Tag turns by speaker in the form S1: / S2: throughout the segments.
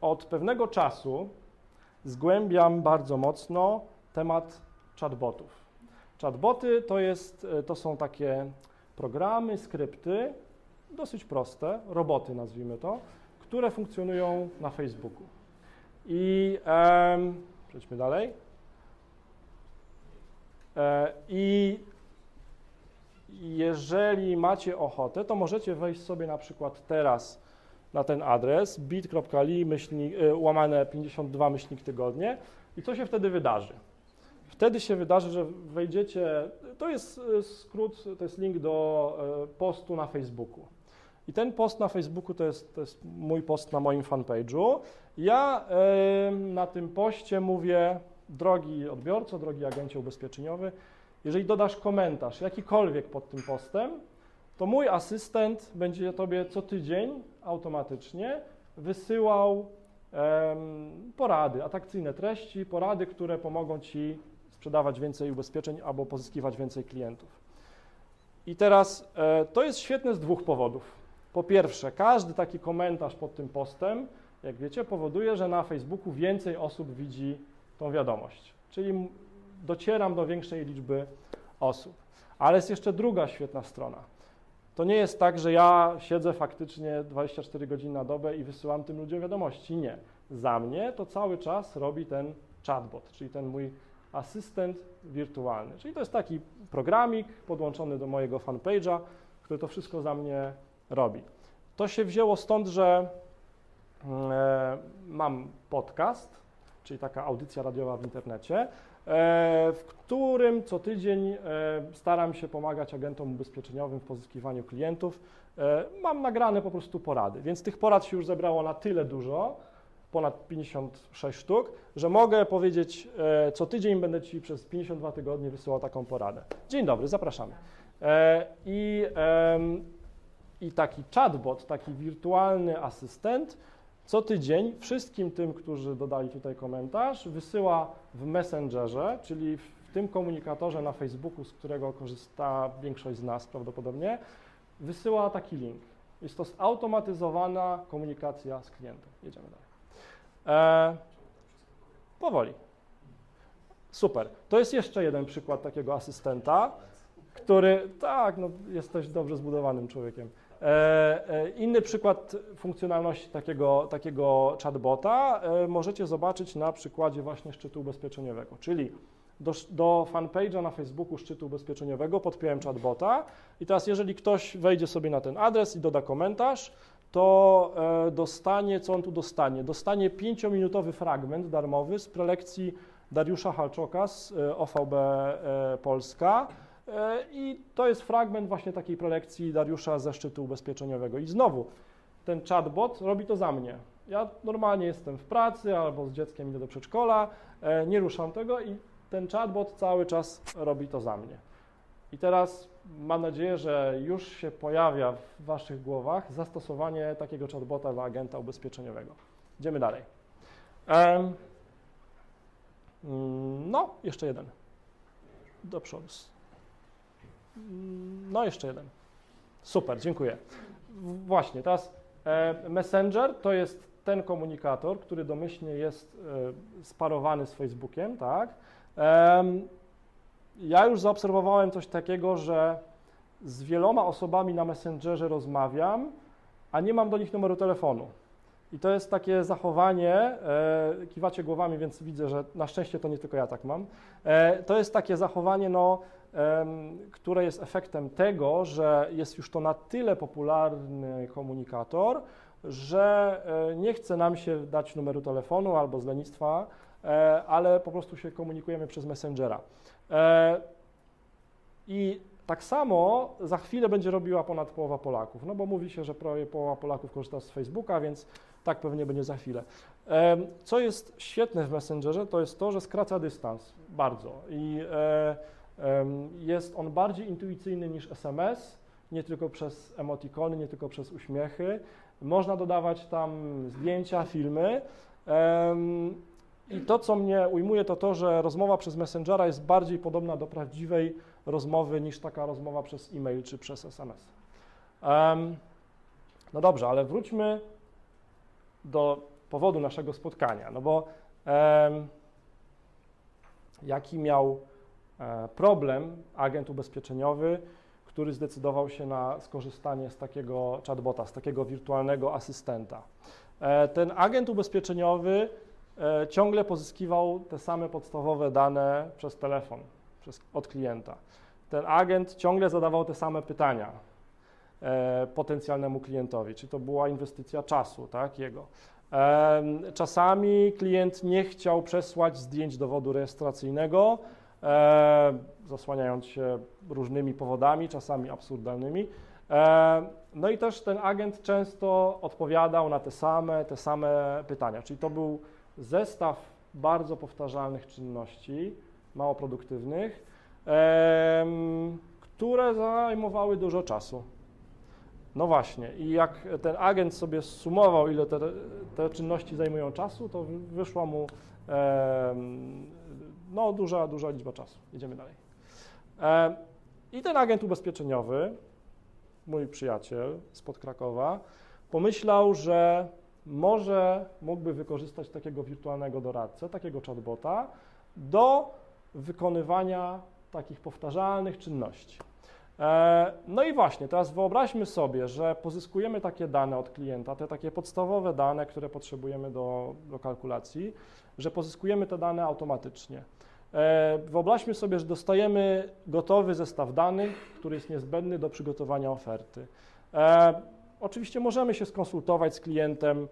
S1: od pewnego czasu zgłębiam bardzo mocno temat chatbotów. Chatboty to, jest, to są takie programy, skrypty, dosyć proste, roboty nazwijmy to, które funkcjonują na Facebooku. I przejdźmy dalej. E, I jeżeli macie ochotę, to możecie wejść sobie na przykład teraz na ten adres bit.ly e, łamane 52 myślnik tygodnie i co się wtedy wydarzy? Wtedy się wydarzy, że wejdziecie, to jest e, skrót, to jest link do postu na Facebooku. I ten post na Facebooku to jest, to jest mój post na moim fanpage'u. Ja na tym poście mówię, drogi odbiorco, drogi agencie ubezpieczeniowy, jeżeli dodasz komentarz jakikolwiek pod tym postem, to mój asystent będzie Tobie co tydzień automatycznie wysyłał porady, atrakcyjne treści, porady, które pomogą Ci sprzedawać więcej ubezpieczeń albo pozyskiwać więcej klientów. I teraz e, to jest świetne z dwóch powodów. Po pierwsze, każdy taki komentarz pod tym postem, jak wiecie, powoduje, że na Facebooku więcej osób widzi tą wiadomość. Czyli docieram do większej liczby osób. Ale jest jeszcze druga świetna strona. To nie jest tak, że ja siedzę faktycznie 24 godziny na dobę i wysyłam tym ludziom wiadomości. Nie. Za mnie to cały czas robi ten chatbot, czyli ten mój asystent wirtualny. Czyli to jest taki programik podłączony do mojego fanpage'a, który to wszystko za mnie robi. To się wzięło stąd, że e, mam podcast, czyli taka audycja radiowa w internecie, e, w którym co tydzień e, staram się pomagać agentom ubezpieczeniowym w pozyskiwaniu klientów. E, mam nagrane po prostu porady, więc tych porad się już zebrało na tyle dużo, ponad 56 sztuk, że mogę powiedzieć, co tydzień będę Ci przez 52 tygodnie wysyłał taką poradę. Dzień dobry, zapraszamy. I, i taki chatbot, taki wirtualny asystent, co tydzień wszystkim tym, którzy dodali tutaj komentarz, wysyła w Messengerze, czyli w tym komunikatorze na Facebooku, z którego korzysta większość z nas prawdopodobnie, wysyła taki link. Jest to zautomatyzowana komunikacja z klientem. Jedziemy dalej. E, powoli. Super. To jest jeszcze jeden przykład takiego asystenta, który, tak, no, jesteś dobrze zbudowanym człowiekiem. E, e, inny przykład funkcjonalności takiego, takiego chatbota e, możecie zobaczyć na przykładzie właśnie szczytu ubezpieczeniowego, czyli do, do fanpage'a na Facebooku szczytu ubezpieczeniowego podpiąłem chatbota i teraz jeżeli ktoś wejdzie sobie na ten adres i doda komentarz, to dostanie, co on tu dostanie? Dostanie 5-minutowy fragment darmowy z prelekcji Dariusza Halczoka z OVB Polska, I to jest fragment właśnie takiej prelekcji Dariusza ze szczytu ubezpieczeniowego. I znowu, ten chatbot robi to za mnie. Ja normalnie jestem w pracy albo z dzieckiem idę do przedszkola, e, nie ruszam tego i ten chatbot cały czas robi to za mnie. I teraz mam nadzieję, że już się pojawia w Waszych głowach zastosowanie takiego chatbota dla agenta ubezpieczeniowego. Idziemy dalej. Mm, no, jeszcze jeden. Do przodu. Mm, no, jeszcze jeden. Super, dziękuję. Właśnie, teraz e, Messenger to jest ten komunikator, który domyślnie jest e, sparowany z Facebookiem, tak? Ja już zaobserwowałem coś takiego, że z wieloma osobami na Messengerze rozmawiam, a nie mam do nich numeru telefonu. I to jest takie zachowanie, e, kiwacie głowami, więc widzę, że na szczęście to nie tylko ja tak mam. To jest takie zachowanie, no, które jest efektem tego, że jest już to na tyle popularny komunikator, że e, nie chce nam się dać numeru telefonu albo z lenistwa, e, ale po prostu się komunikujemy przez Messengera. E, I tak samo za chwilę będzie robiła ponad połowa Polaków, no bo mówi się, że połowa Polaków korzysta z Facebooka, więc tak pewnie będzie za chwilę. Co jest świetne w Messengerze, to jest to, że skraca dystans bardzo i jest on bardziej intuicyjny niż SMS, nie tylko przez emotikony, nie tylko przez uśmiechy. Można dodawać tam zdjęcia, filmy. I to, co mnie ujmuje, to to, że rozmowa przez Messengera jest bardziej podobna do prawdziwej rozmowy niż taka rozmowa przez e-mail czy przez SMS. no dobrze, ale wróćmy do powodu naszego spotkania. No bo jaki miał problem agent ubezpieczeniowy, który zdecydował się na skorzystanie z takiego chatbota, z takiego wirtualnego asystenta. E, ten agent ubezpieczeniowy e, ciągle pozyskiwał te same podstawowe dane przez telefon przez, od klienta. Ten agent ciągle zadawał te same pytania e, potencjalnemu klientowi, czy to była inwestycja czasu, tak, jego. Czasami klient nie chciał przesłać zdjęć dowodu rejestracyjnego, zasłaniając się różnymi powodami, czasami absurdalnymi. No i też ten agent często odpowiadał na te same, te same pytania, czyli to był zestaw bardzo powtarzalnych czynności, mało produktywnych, które zajmowały dużo czasu. No właśnie, i jak ten agent sobie sumował, ile te, te czynności zajmują czasu, to wyszła mu no, duża, duża liczba czasu. Idziemy dalej. I ten agent ubezpieczeniowy, mój przyjaciel spod Krakowa, pomyślał, że może mógłby wykorzystać takiego wirtualnego doradcę, takiego chatbota do wykonywania takich powtarzalnych czynności. E, no i właśnie, teraz wyobraźmy sobie, że pozyskujemy takie dane od klienta, te takie podstawowe dane, które potrzebujemy do, do kalkulacji, że pozyskujemy te dane automatycznie. E, wyobraźmy sobie, że dostajemy gotowy zestaw danych, który jest niezbędny do przygotowania oferty. E, oczywiście możemy się skonsultować z klientem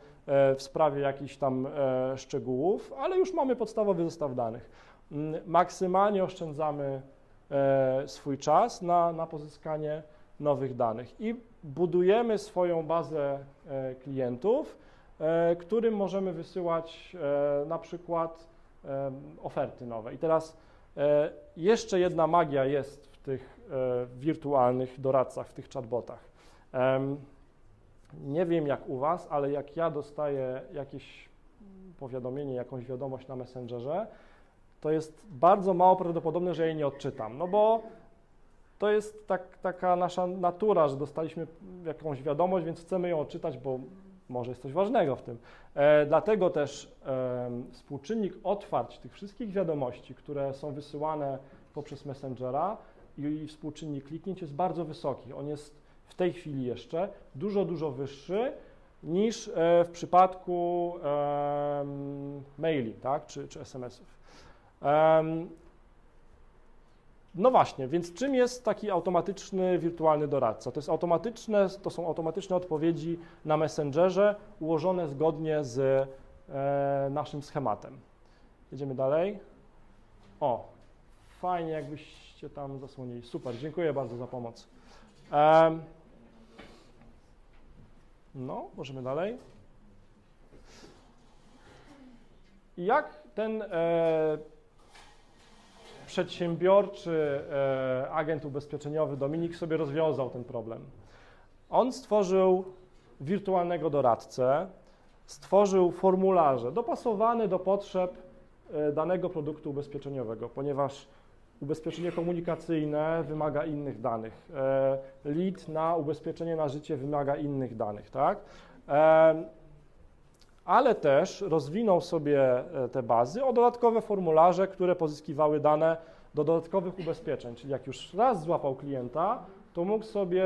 S1: w sprawie jakichś tam szczegółów, ale już mamy podstawowy zestaw danych. Mm, maksymalnie oszczędzamy swój czas na, na pozyskanie nowych danych i budujemy swoją bazę e, klientów, e, którym możemy wysyłać na przykład oferty nowe. I teraz jeszcze jedna magia jest w tych wirtualnych doradcach, w tych chatbotach. Nie wiem jak u Was, ale jak ja dostaję jakieś powiadomienie, jakąś wiadomość na Messengerze, to jest bardzo mało prawdopodobne, że jej nie odczytam, no bo to jest tak, taka nasza natura, że dostaliśmy jakąś wiadomość, więc chcemy ją odczytać, bo może jest coś ważnego w tym. E, dlatego też e, współczynnik otwarć tych wszystkich wiadomości, które są wysyłane poprzez Messengera i, współczynnik kliknięć jest bardzo wysoki. On jest w tej chwili jeszcze dużo, dużo wyższy niż e, w przypadku maili tak, czy, czy SMS-ów. No właśnie, więc czym jest taki automatyczny wirtualny doradca? To, jest automatyczne, to są automatyczne odpowiedzi na Messengerze ułożone zgodnie z e, naszym schematem. Jedziemy dalej. O, fajnie jakbyście tam zasłonili. Super, dziękuję bardzo za pomoc. No, możemy dalej. Jak ten e, przedsiębiorczy e, agent ubezpieczeniowy Dominik sobie rozwiązał ten problem. On stworzył wirtualnego doradcę, stworzył formularze dopasowane do potrzeb e, danego produktu ubezpieczeniowego, ponieważ ubezpieczenie komunikacyjne wymaga innych danych. E, lead na ubezpieczenie na życie wymaga innych danych, tak? Ale też rozwinął sobie e, te bazy o dodatkowe formularze, które pozyskiwały dane do dodatkowych ubezpieczeń. Czyli jak już raz złapał klienta, to mógł sobie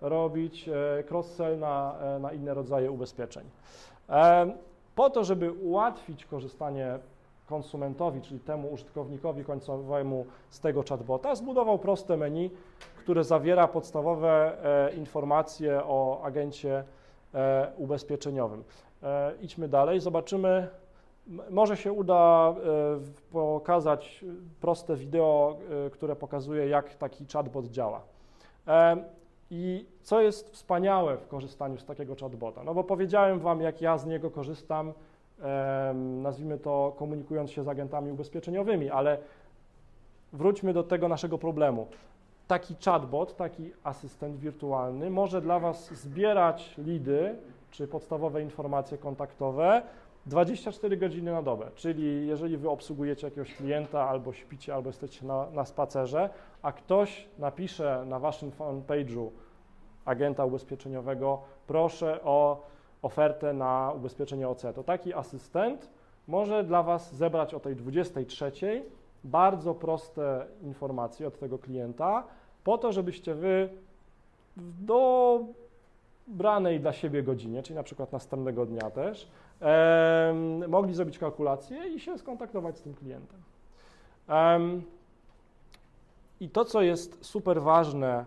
S1: robić e, cross-sell na, e, na inne rodzaje ubezpieczeń. Po to, żeby ułatwić korzystanie konsumentowi, czyli temu użytkownikowi końcowemu z tego chatbota, zbudował proste menu, które zawiera podstawowe informacje o agencie ubezpieczeniowym. E, idźmy dalej, zobaczymy. Może się uda e, pokazać proste wideo, e, które pokazuje, jak taki chatbot działa. I co jest wspaniałe w korzystaniu z takiego chatbota? No bo powiedziałem Wam, jak ja z niego korzystam, nazwijmy to komunikując się z agentami ubezpieczeniowymi, ale wróćmy do tego naszego problemu. Taki chatbot, taki asystent wirtualny może dla Was zbierać lidy, czy podstawowe informacje kontaktowe 24 godziny na dobę, czyli jeżeli wy obsługujecie jakiegoś klienta, albo śpicie, albo jesteście na, na spacerze, a ktoś napisze na waszym fanpage'u agenta ubezpieczeniowego, proszę o ofertę na ubezpieczenie OC. To taki asystent może dla Was zebrać o tej 23 bardzo proste informacje od tego klienta, po to, żebyście Wy w dobranej dla siebie godzinie, czyli na przykład następnego dnia też, mogli zrobić kalkulację i się skontaktować z tym klientem. Em, I to, co jest super ważne,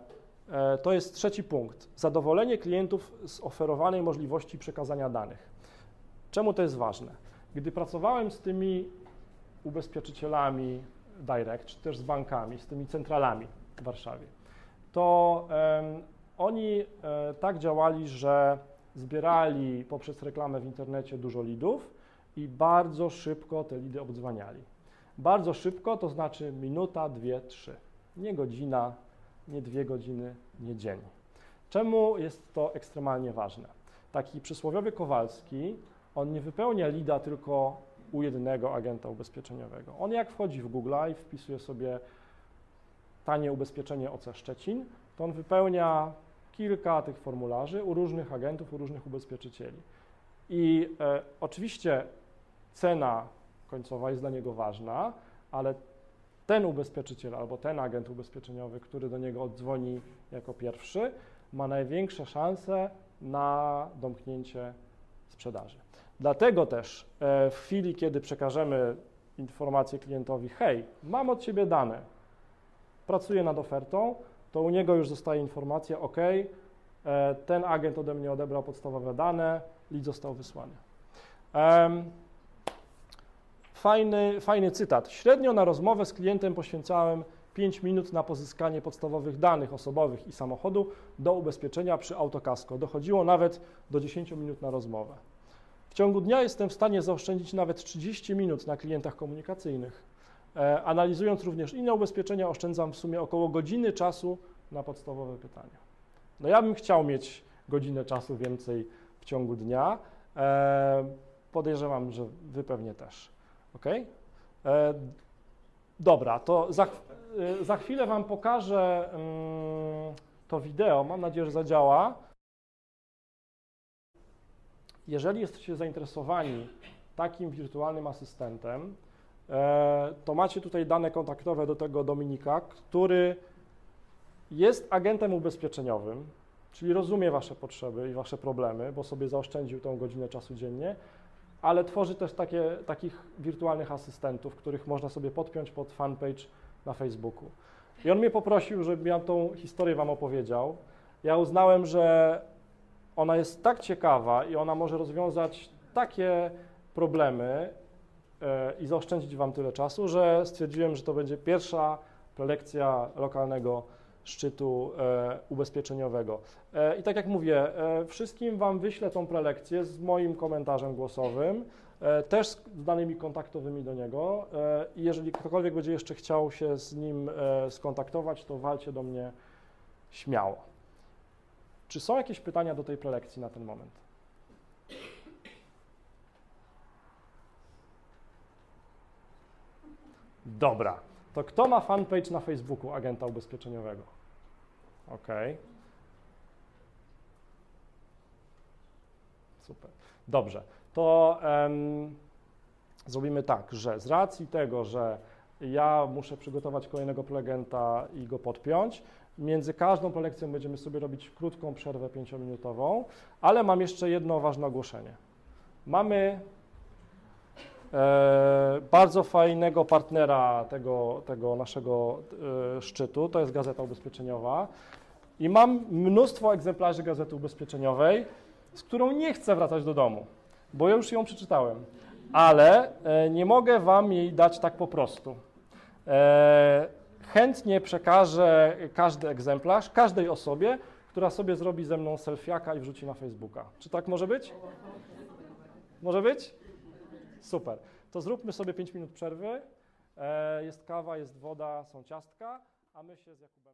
S1: e, to jest trzeci punkt. Zadowolenie klientów z oferowanej możliwości przekazania danych. Czemu to jest ważne? Gdy pracowałem z tymi ubezpieczycielami direct, czy też z bankami, z tymi centralami w Warszawie, to oni e, tak działali, że zbierali poprzez reklamę w internecie dużo lidów i bardzo szybko te lidy obdzwaniali. Bardzo szybko to znaczy minuta, dwie, trzy. Nie godzina, nie dwie godziny, nie dzień. Czemu jest to ekstremalnie ważne? Taki przysłowiowy Kowalski, on nie wypełnia lida tylko u jednego agenta ubezpieczeniowego. On jak wchodzi w Google i wpisuje sobie tanie ubezpieczenie OC Szczecin, to on wypełnia kilka tych formularzy u różnych agentów, u różnych ubezpieczycieli. I e, oczywiście cena końcowa jest dla niego ważna, ale ten ubezpieczyciel albo ten agent ubezpieczeniowy, który do niego oddzwoni jako pierwszy, ma największe szanse na domknięcie sprzedaży. Dlatego też e, w chwili, kiedy przekażemy informację klientowi, hej, mam od Ciebie dane, pracuję nad ofertą, to u niego już zostaje informacja, ok, e, ten agent ode mnie odebrał podstawowe dane, lead został wysłany. Fajny, fajny cytat. Średnio na rozmowę z klientem poświęcałem 5 minut na pozyskanie podstawowych danych osobowych i samochodu do ubezpieczenia przy autokasko. Dochodziło nawet do 10 minut na rozmowę. Ciągu dnia jestem w stanie zaoszczędzić nawet 30 minut na klientach komunikacyjnych. E, analizując również inne ubezpieczenia, oszczędzam w sumie około godziny czasu na podstawowe pytania. No ja bym chciał mieć godzinę czasu więcej w ciągu dnia. E, podejrzewam, że Wy pewnie też. Ok? E, dobra, to za, za chwilę Wam pokażę mm, to wideo. Mam nadzieję, że zadziała. Jeżeli jesteście zainteresowani takim wirtualnym asystentem, e, to macie tutaj dane kontaktowe do tego Dominika, który jest agentem ubezpieczeniowym, czyli rozumie Wasze potrzeby i Wasze problemy, bo sobie zaoszczędził tą godzinę czasu dziennie, ale tworzy też takie, takich wirtualnych asystentów, których można sobie podpiąć pod fanpage na Facebooku. I on mnie poprosił, żebym ja tą historię Wam opowiedział. Ja uznałem, że ona jest tak ciekawa i ona może rozwiązać takie problemy e, i zaoszczędzić Wam tyle czasu, że stwierdziłem, że to będzie pierwsza prelekcja lokalnego szczytu e, ubezpieczeniowego. E, I tak jak mówię, wszystkim Wam wyślę tą prelekcję z moim komentarzem głosowym, też z danymi kontaktowymi do niego. I jeżeli ktokolwiek będzie jeszcze chciał się z nim skontaktować, to walcie do mnie śmiało. Czy są jakieś pytania do tej prelekcji na ten moment? Dobra. To kto ma fanpage na Facebooku agenta ubezpieczeniowego? OK. Super. Dobrze. To um, zrobimy tak, że z racji tego, że ja muszę przygotować kolejnego prelegenta i go podpiąć, między każdą prelekcją będziemy sobie robić krótką przerwę pięciominutową, ale mam jeszcze jedno ważne ogłoszenie. Mamy E, bardzo fajnego partnera tego, tego naszego e, szczytu, to jest Gazeta Ubezpieczeniowa i mam mnóstwo egzemplarzy Gazety Ubezpieczeniowej, z którą nie chcę wracać do domu, bo ja już ją przeczytałem, ale e, nie mogę Wam jej dać tak po prostu. Chętnie przekażę każdy egzemplarz każdej osobie, która sobie zrobi ze mną selfiaka i wrzuci na Facebooka. Czy tak może być? Może być? Super. To zróbmy sobie 5 minut przerwy. E, jest kawa, jest woda, są ciastka, a my się z Jakubem.